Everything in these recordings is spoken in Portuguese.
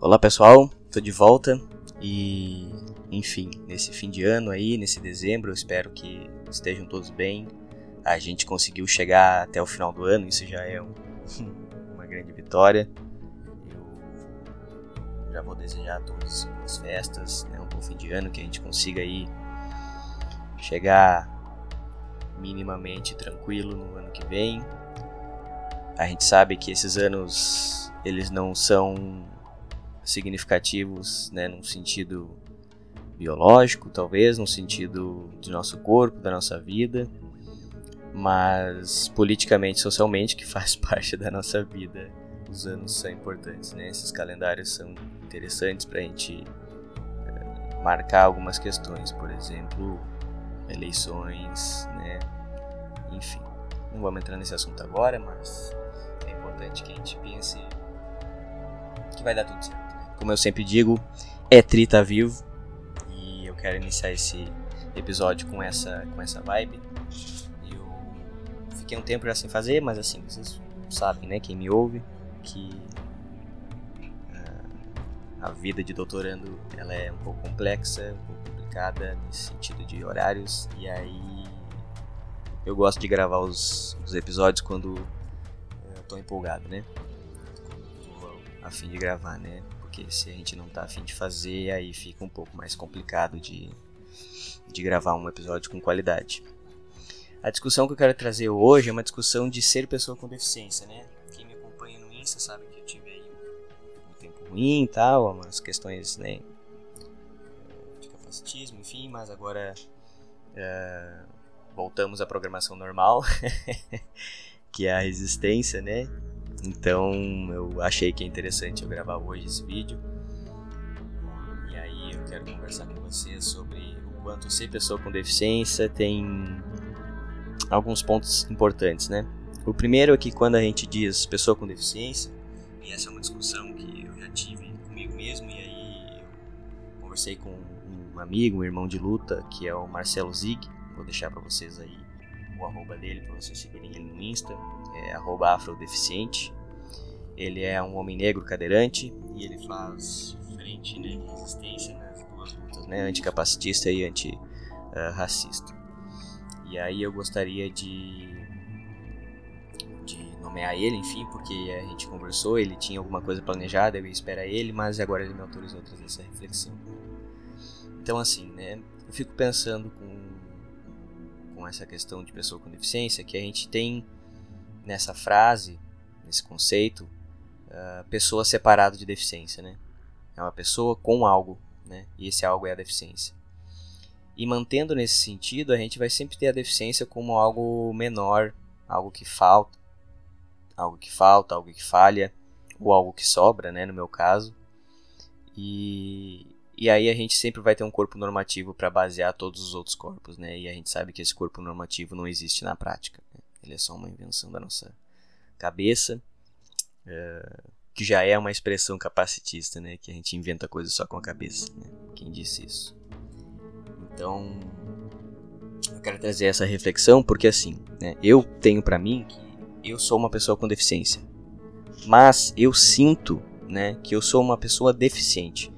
Olá pessoal, tô de volta e enfim, nesse fim de ano aí, nesse dezembro, eu espero que estejam todos bem. A gente conseguiu chegar até o final do ano, isso já é um, uma grande vitória. Eu já vou desejar a todos as festas, né, um bom fim de ano, que a gente consiga aí chegar minimamente tranquilo no ano que vem. A gente sabe que esses anos eles não são significativos, né, num sentido biológico, talvez, no sentido de nosso corpo, da nossa vida, mas politicamente, socialmente, que faz parte da nossa vida, os anos são importantes, né? Esses calendários são interessantes para a gente é, marcar algumas questões, por exemplo, eleições, né? Enfim, não vamos entrar nesse assunto agora, mas é importante que a gente pense que vai dar tudo certo como eu sempre digo, é trita vivo. E eu quero iniciar esse episódio com essa, com essa vibe. Eu fiquei um tempo já sem fazer, mas assim, vocês sabem, né? Quem me ouve, que uh, a vida de doutorando ela é um pouco complexa, um pouco complicada nesse sentido de horários. E aí eu gosto de gravar os, os episódios quando eu tô empolgado, né? Tô a fim de gravar, né? Porque se a gente não tá afim de fazer, aí fica um pouco mais complicado de, de gravar um episódio com qualidade. A discussão que eu quero trazer hoje é uma discussão de ser pessoa com deficiência, né? Quem me acompanha no Insta sabe que eu tive aí um, tempo ruim e tal, umas questões, né? De capacitismo, enfim, mas agora uh, voltamos à programação normal, que é a resistência, né? Então eu achei que é interessante eu gravar hoje esse vídeo. E aí eu quero conversar com você sobre o quanto ser pessoa com deficiência tem alguns pontos importantes, né? O primeiro é que quando a gente diz pessoa com deficiência, e essa é uma discussão que eu já tive comigo mesmo, e aí eu conversei com um amigo, um irmão de luta, que é o Marcelo Zig, vou deixar para vocês aí o arroba dele para vocês seguirem ele no Insta, é arroba afrodeficiente. Ele é um homem negro cadeirante e ele faz frente, né, resistência nas duas lutas, né, anticapacitista e antirracista. Uh, e aí eu gostaria de, de nomear ele, enfim, porque a gente conversou, ele tinha alguma coisa planejada, eu ia esperar ele, mas agora ele me autorizou a trazer essa reflexão. Então assim, né, eu fico pensando com, com essa questão de pessoa com deficiência, que a gente tem nessa frase, nesse conceito, uh, pessoa separada de deficiência, né? É uma pessoa com algo, né? E esse algo é a deficiência. E mantendo nesse sentido, a gente vai sempre ter a deficiência como algo menor, algo que falta, algo que falta, algo que falha, ou algo que sobra, né, no meu caso. E, e aí a gente sempre vai ter um corpo normativo para basear todos os outros corpos, né? E a gente sabe que esse corpo normativo não existe na prática. Né? Ele é só uma invenção da nossa cabeça que já é uma expressão capacitista, né? Que a gente inventa coisas só com a cabeça. Né? Quem disse isso? Então, eu quero trazer essa reflexão porque assim, né, eu tenho para mim que eu sou uma pessoa com deficiência, mas eu sinto, né, que eu sou uma pessoa deficiente.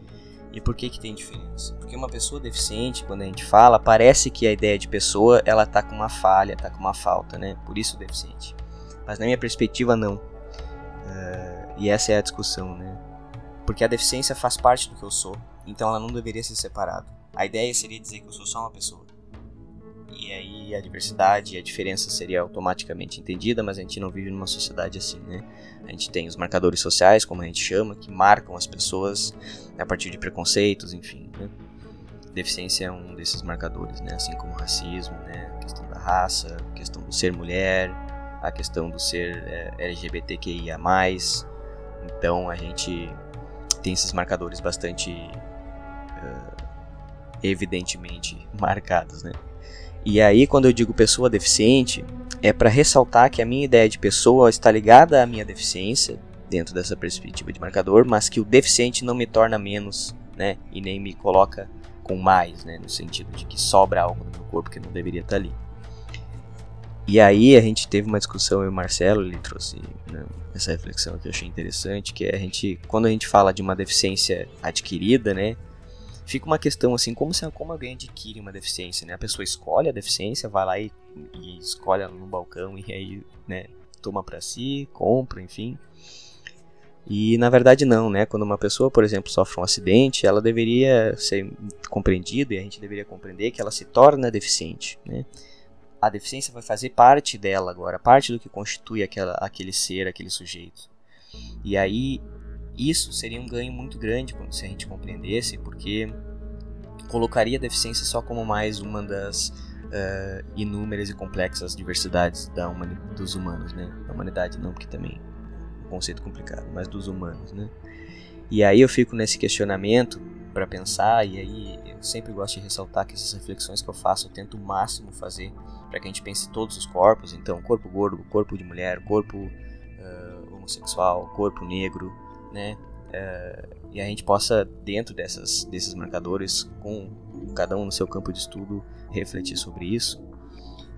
E por que que tem diferença? Porque uma pessoa deficiente, quando a gente fala, parece que a ideia de pessoa ela tá com uma falha, tá com uma falta, né? Por isso deficiente. Mas na minha perspectiva não. Uh, e essa é a discussão, né? Porque a deficiência faz parte do que eu sou, então ela não deveria ser separada. A ideia seria dizer que eu sou só uma pessoa. E aí a diversidade e a diferença seria automaticamente entendida, mas a gente não vive numa sociedade assim, né? A gente tem os marcadores sociais, como a gente chama, que marcam as pessoas a partir de preconceitos, enfim, né? Deficiência é um desses marcadores, né? Assim como racismo, né? A questão da raça, questão do ser mulher, a questão do ser é, LGBTQIA+. Então a gente tem esses marcadores bastante uh, evidentemente marcados, né? E aí quando eu digo pessoa deficiente, é para ressaltar que a minha ideia de pessoa está ligada à minha deficiência dentro dessa perspectiva de marcador, mas que o deficiente não me torna menos, né? E nem me coloca com mais, né? No sentido de que sobra algo no meu corpo que não deveria estar ali. E aí a gente teve uma discussão, eu e o Marcelo, ele trouxe né, essa reflexão que eu achei interessante, que é a gente, quando a gente fala de uma deficiência adquirida, né, fica uma questão assim, como, se, como alguém adquire uma deficiência, né? A pessoa escolhe a deficiência, vai lá e, e escolhe ela no balcão e aí, né, toma para si, compra, enfim. E na verdade não, né? Quando uma pessoa, por exemplo, sofre um acidente, ela deveria ser compreendida e a gente deveria compreender que ela se torna deficiente, né? A deficiência vai fazer parte dela agora, parte do que constitui aquela, aquele ser, aquele sujeito. E aí isso seria um ganho muito grande se a gente compreendesse, porque colocaria a deficiência só como mais uma das uh, inúmeras e complexas diversidades da dos humanos, né? Da humanidade não, porque também conceito complicado, mas dos humanos, né? E aí eu fico nesse questionamento para pensar e aí eu sempre gosto de ressaltar que essas reflexões que eu faço eu tento o máximo fazer para que a gente pense todos os corpos, então corpo gordo, corpo de mulher, corpo uh, homossexual, corpo negro, né? Uh, e a gente possa dentro dessas desses marcadores com cada um no seu campo de estudo refletir sobre isso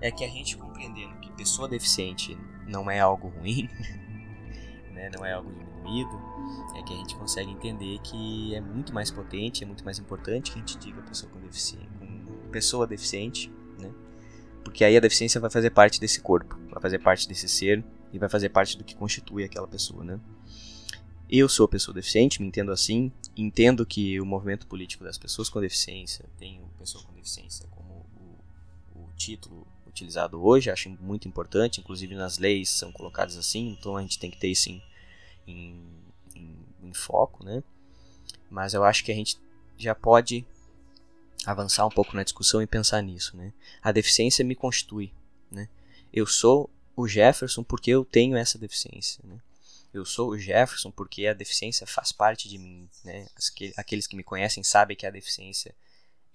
é que a gente compreendendo que pessoa deficiente não é algo ruim né, não é algo diminuído, é que a gente consegue entender que é muito mais potente, é muito mais importante que a gente diga pessoa com deficiência, com pessoa deficiente? Porque aí a deficiência vai fazer parte desse corpo, vai fazer parte desse ser e vai fazer parte do que constitui aquela pessoa, né? Eu sou pessoa deficiente, me entendo assim, entendo que o movimento político das pessoas com deficiência tem pessoa com deficiência como o, o título utilizado hoje, acho muito importante, inclusive nas leis são colocadas assim, então a gente tem que ter isso em, em, em, em foco, né? Mas eu acho que a gente já pode avançar um pouco na discussão e pensar nisso, né? A deficiência me constitui, né? Eu sou o Jefferson porque eu tenho essa deficiência, né? Eu sou o Jefferson porque a deficiência faz parte de mim, né? Aqueles que me conhecem sabem que a deficiência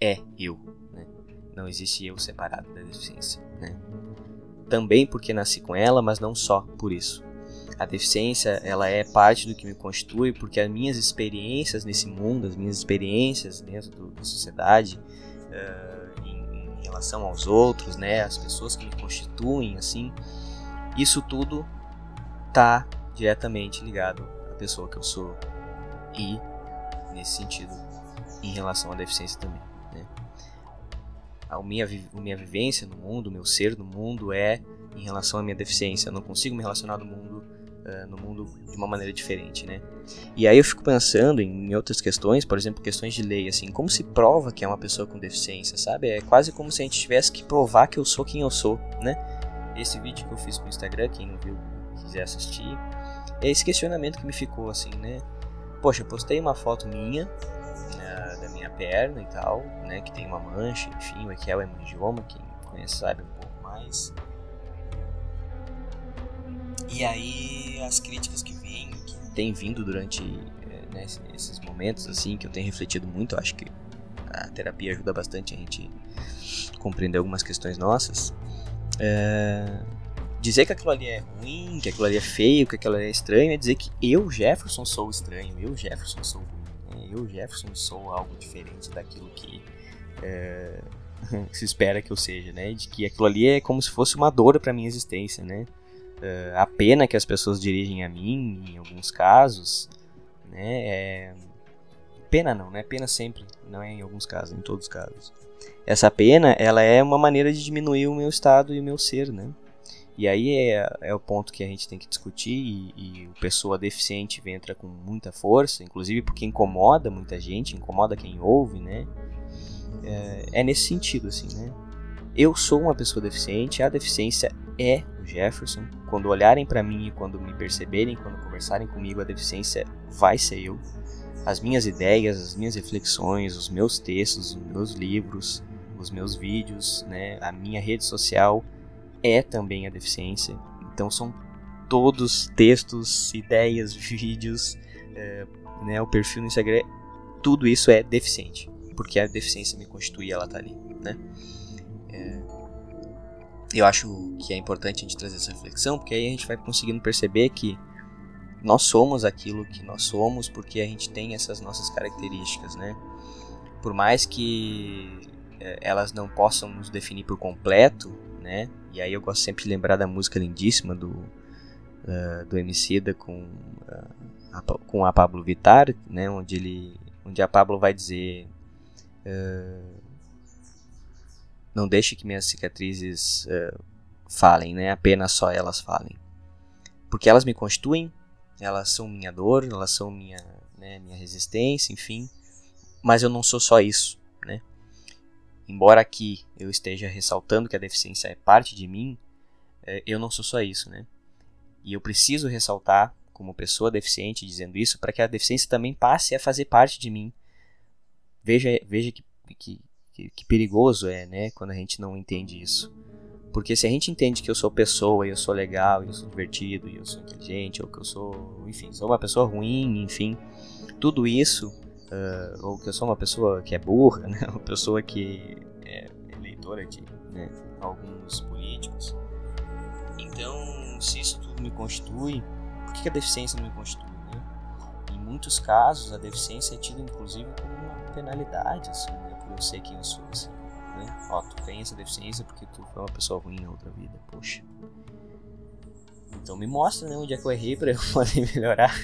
é eu, né? Não existe eu separado da deficiência, né? Também porque nasci com ela, mas não só por isso. A deficiência, ela é parte do que me constitui, porque as minhas experiências nesse mundo, as minhas experiências dentro do, da sociedade, uh, em, em, relação aos outros, né, as pessoas que me constituem, assim, isso tudo tá diretamente ligado à pessoa que eu sou e, nesse sentido, em relação à deficiência também a minha, a minha vivência no mundo, o meu ser no mundo é em relação à minha deficiência. Eu não consigo me relacionar no mundo, uh, no mundo de uma maneira diferente, né? E aí eu fico pensando em, outras questões, por exemplo, questões de lei, assim, como se prova que é uma pessoa com deficiência, sabe? É quase como se a gente tivesse que provar que eu sou quem eu sou, né? Esse vídeo que eu fiz pro Instagram, quem não viu, quiser assistir, é esse questionamento que me ficou, assim, né? Poxa, eu postei uma foto minha, da minha perna e tal, né, que tem uma mancha, enfim, o Ekel é mangioma, quem conhece sabe um pouco mais. E aí as críticas que vêm, que tem vindo durante é, né, esses momentos assim, que eu tenho refletido muito, acho que a terapia ajuda bastante a gente compreender algumas questões nossas. É, dizer que aquilo ali é ruim, que aquilo ali é feio, que aquilo ali é estranho, é dizer que eu, Jefferson, sou estranho, eu, Jefferson, sou ruim eu, Jefferson, sou algo diferente daquilo que é, se espera que eu seja, né? De que aquilo ali é como se fosse uma dor para minha existência, né? É, a pena que as pessoas dirigem a mim, em alguns casos, né? É... Pena não, né? Pena sempre, não é em alguns casos, em todos os casos. Essa pena, ela é uma maneira de diminuir o meu estado e o meu ser, né? E aí é, é o ponto que a gente tem que discutir e, e o pessoa deficiente entra com muita força, inclusive porque incomoda muita gente, incomoda quem ouve, né? É, é nesse sentido, assim, né? Eu sou uma pessoa deficiente, a deficiência é o Jefferson. Quando olharem para mim e quando me perceberem, quando conversarem comigo, a deficiência vai ser eu. As minhas ideias, as minhas reflexões, os meus textos, os meus livros, os meus vídeos, né, a minha rede social é também a deficiência. Então são todos textos, ideias, vídeos, é, né, o perfil no Instagram, tudo isso é deficiente, porque a deficiência me constitui, ela tá ali, né? É, eu acho que é importante a gente trazer essa reflexão, porque aí a gente vai conseguindo perceber que nós somos aquilo que nós somos porque a gente tem essas nossas características, né? Por mais que é, elas não possam nos definir por completo, né? E aí eu gosto sempre de lembrar da música lindíssima do, uh, do Emicida com, uh, a, com a Pablo Vittar, né? Onde, ele, onde a Pablo vai dizer... Uh, não deixe que minhas cicatrizes falem, né? Apenas só elas falem. Porque elas me constituem, elas são minha dor, elas são minha, né, minha resistência, enfim. Mas eu não sou só isso, né? Embora aqui eu esteja ressaltando que a deficiência é parte de mim, é, eu não sou só isso, né? E eu preciso ressaltar, como pessoa deficiente, dizendo isso, para que a deficiência também passe a fazer parte de mim. Veja, veja que, que, que, que perigoso é, né, quando a gente não entende isso. Porque se a gente entende que eu sou pessoa, e eu sou legal, e eu sou divertido, e eu sou inteligente, ou que eu sou, enfim, sou uma pessoa ruim, enfim, tudo isso, uh, ou que eu sou uma pessoa que é burra, né, uma pessoa que é eleitora de né, alguns políticos. Então, se isso tudo me constitui, por que a deficiência não me constitui? Né? Em muitos casos, a deficiência é tida inclusive como uma penalidade, assim, eu ser quem eu sou. Assim né? Ó, tu tem essa deficiência porque tu foi uma pessoa ruim na outra vida, poxa. Então me mostra, né, onde é que eu errei pra eu poder melhorar.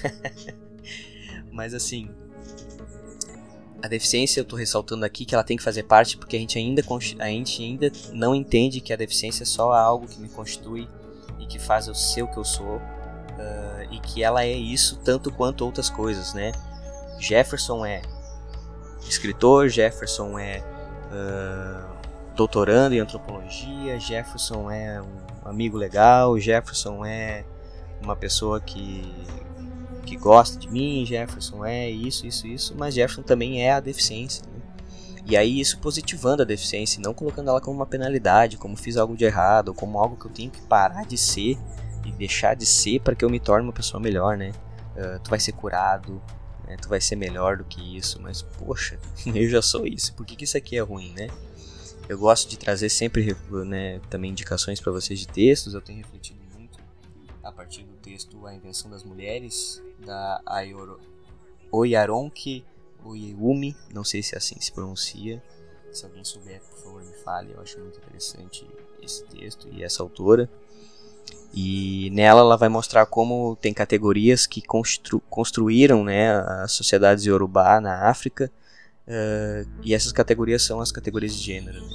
Mas assim, a deficiência eu tô ressaltando aqui que ela tem que fazer parte porque a gente ainda, a gente ainda não entende que a deficiência é só algo que me constitui e que faz eu ser o que eu sou. Uh, e que ela é isso tanto quanto outras coisas, né? Jefferson é escritor, Jefferson é uh, doutorando em antropologia, Jefferson é um amigo legal, Jefferson é uma pessoa que, que gosta de mim, Jefferson é isso, isso, isso, mas Jefferson também é a deficiência. Né? E aí isso positivando a deficiência, não colocando ela como uma penalidade, como fiz algo de errado, ou como algo que eu tenho que parar de ser e deixar de ser para que eu me torne uma pessoa melhor, né? Uh, tu vai ser curado, né? tu vai ser melhor do que isso, mas poxa, eu já sou isso, por que, que isso aqui é ruim, né? Eu gosto de trazer sempre né, também indicações para vocês de textos, eu tenho refletido muito a partir do texto A Invenção das Mulheres, da Ayoro, Oyaronki Oyumi, não sei se é assim se pronuncia, se alguém souber, por favor, me fale, eu acho muito interessante esse texto e essa autora. E nela ela vai mostrar como tem categorias que constru construíram né, as sociedades Yorubá na África. Uh, e essas categorias são as categorias de gênero. Né?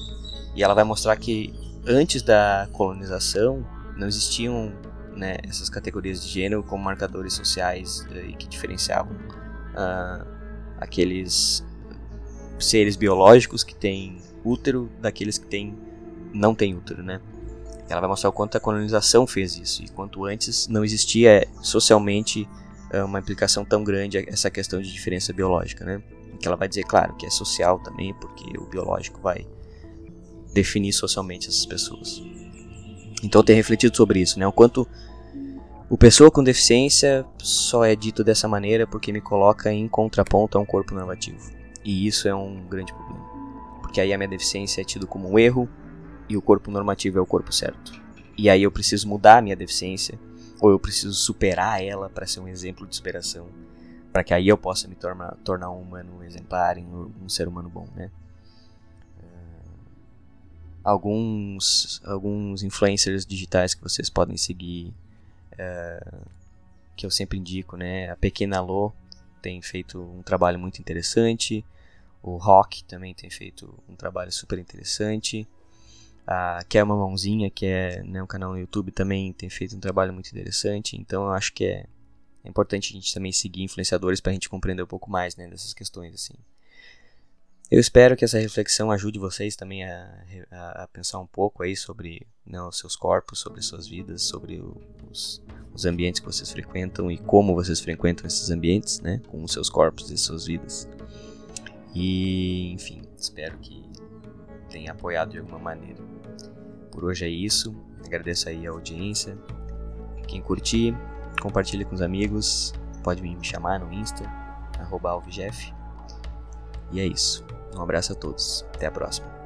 E ela vai mostrar que antes da colonização não existiam né, essas categorias de gênero como marcadores sociais uh, que diferenciavam uh, aqueles seres biológicos que têm útero daqueles que têm, não têm útero, né? Ela vai mostrar o quanto a colonização fez isso e quanto antes não existia socialmente eh, uma implicação tão grande essa questão de diferença biológica, né? Que ela vai dizer, claro, que é social também, porque o biológico vai definir socialmente essas pessoas. Então, ter refletido sobre isso, né? O quanto o pessoa com deficiência só é dito dessa maneira porque me coloca em contraponto a um corpo normativo. E isso é um grande problema. Porque aí a minha deficiência é tido como um erro, e o corpo normativo é o corpo certo. E aí eu preciso mudar a minha deficiência, ou eu preciso superar ela para ser um exemplo de superação, para que aí eu possa me tornar, tornar um humano exemplar, um, um ser humano bom, né? Uh, alguns, alguns influencers digitais que vocês podem seguir, uh, que eu sempre indico, né? A Pequena Lô tem feito um trabalho muito interessante, o Rock também tem feito um trabalho super interessante a Quer Uma Mãozinha, que é né, um canal no YouTube, também tem feito um trabalho muito interessante. Então eu acho que é, é importante a gente também seguir influenciadores para a gente compreender um pouco mais né, dessas questões. assim. Eu espero que essa reflexão ajude vocês também a, a, a pensar um pouco aí sobre né, os seus corpos, sobre suas vidas, sobre os, os ambientes que vocês frequentam e como vocês frequentam esses ambientes, né, com os seus corpos e suas vidas. E, enfim, espero que tenha apoiado de alguma maneira. Por hoje é isso. Agradeço aí a audiência. Quem curtir, compartilhe com os amigos. Pode me chamar no Insta, arroba E é isso. Um abraço a todos. Até a próxima.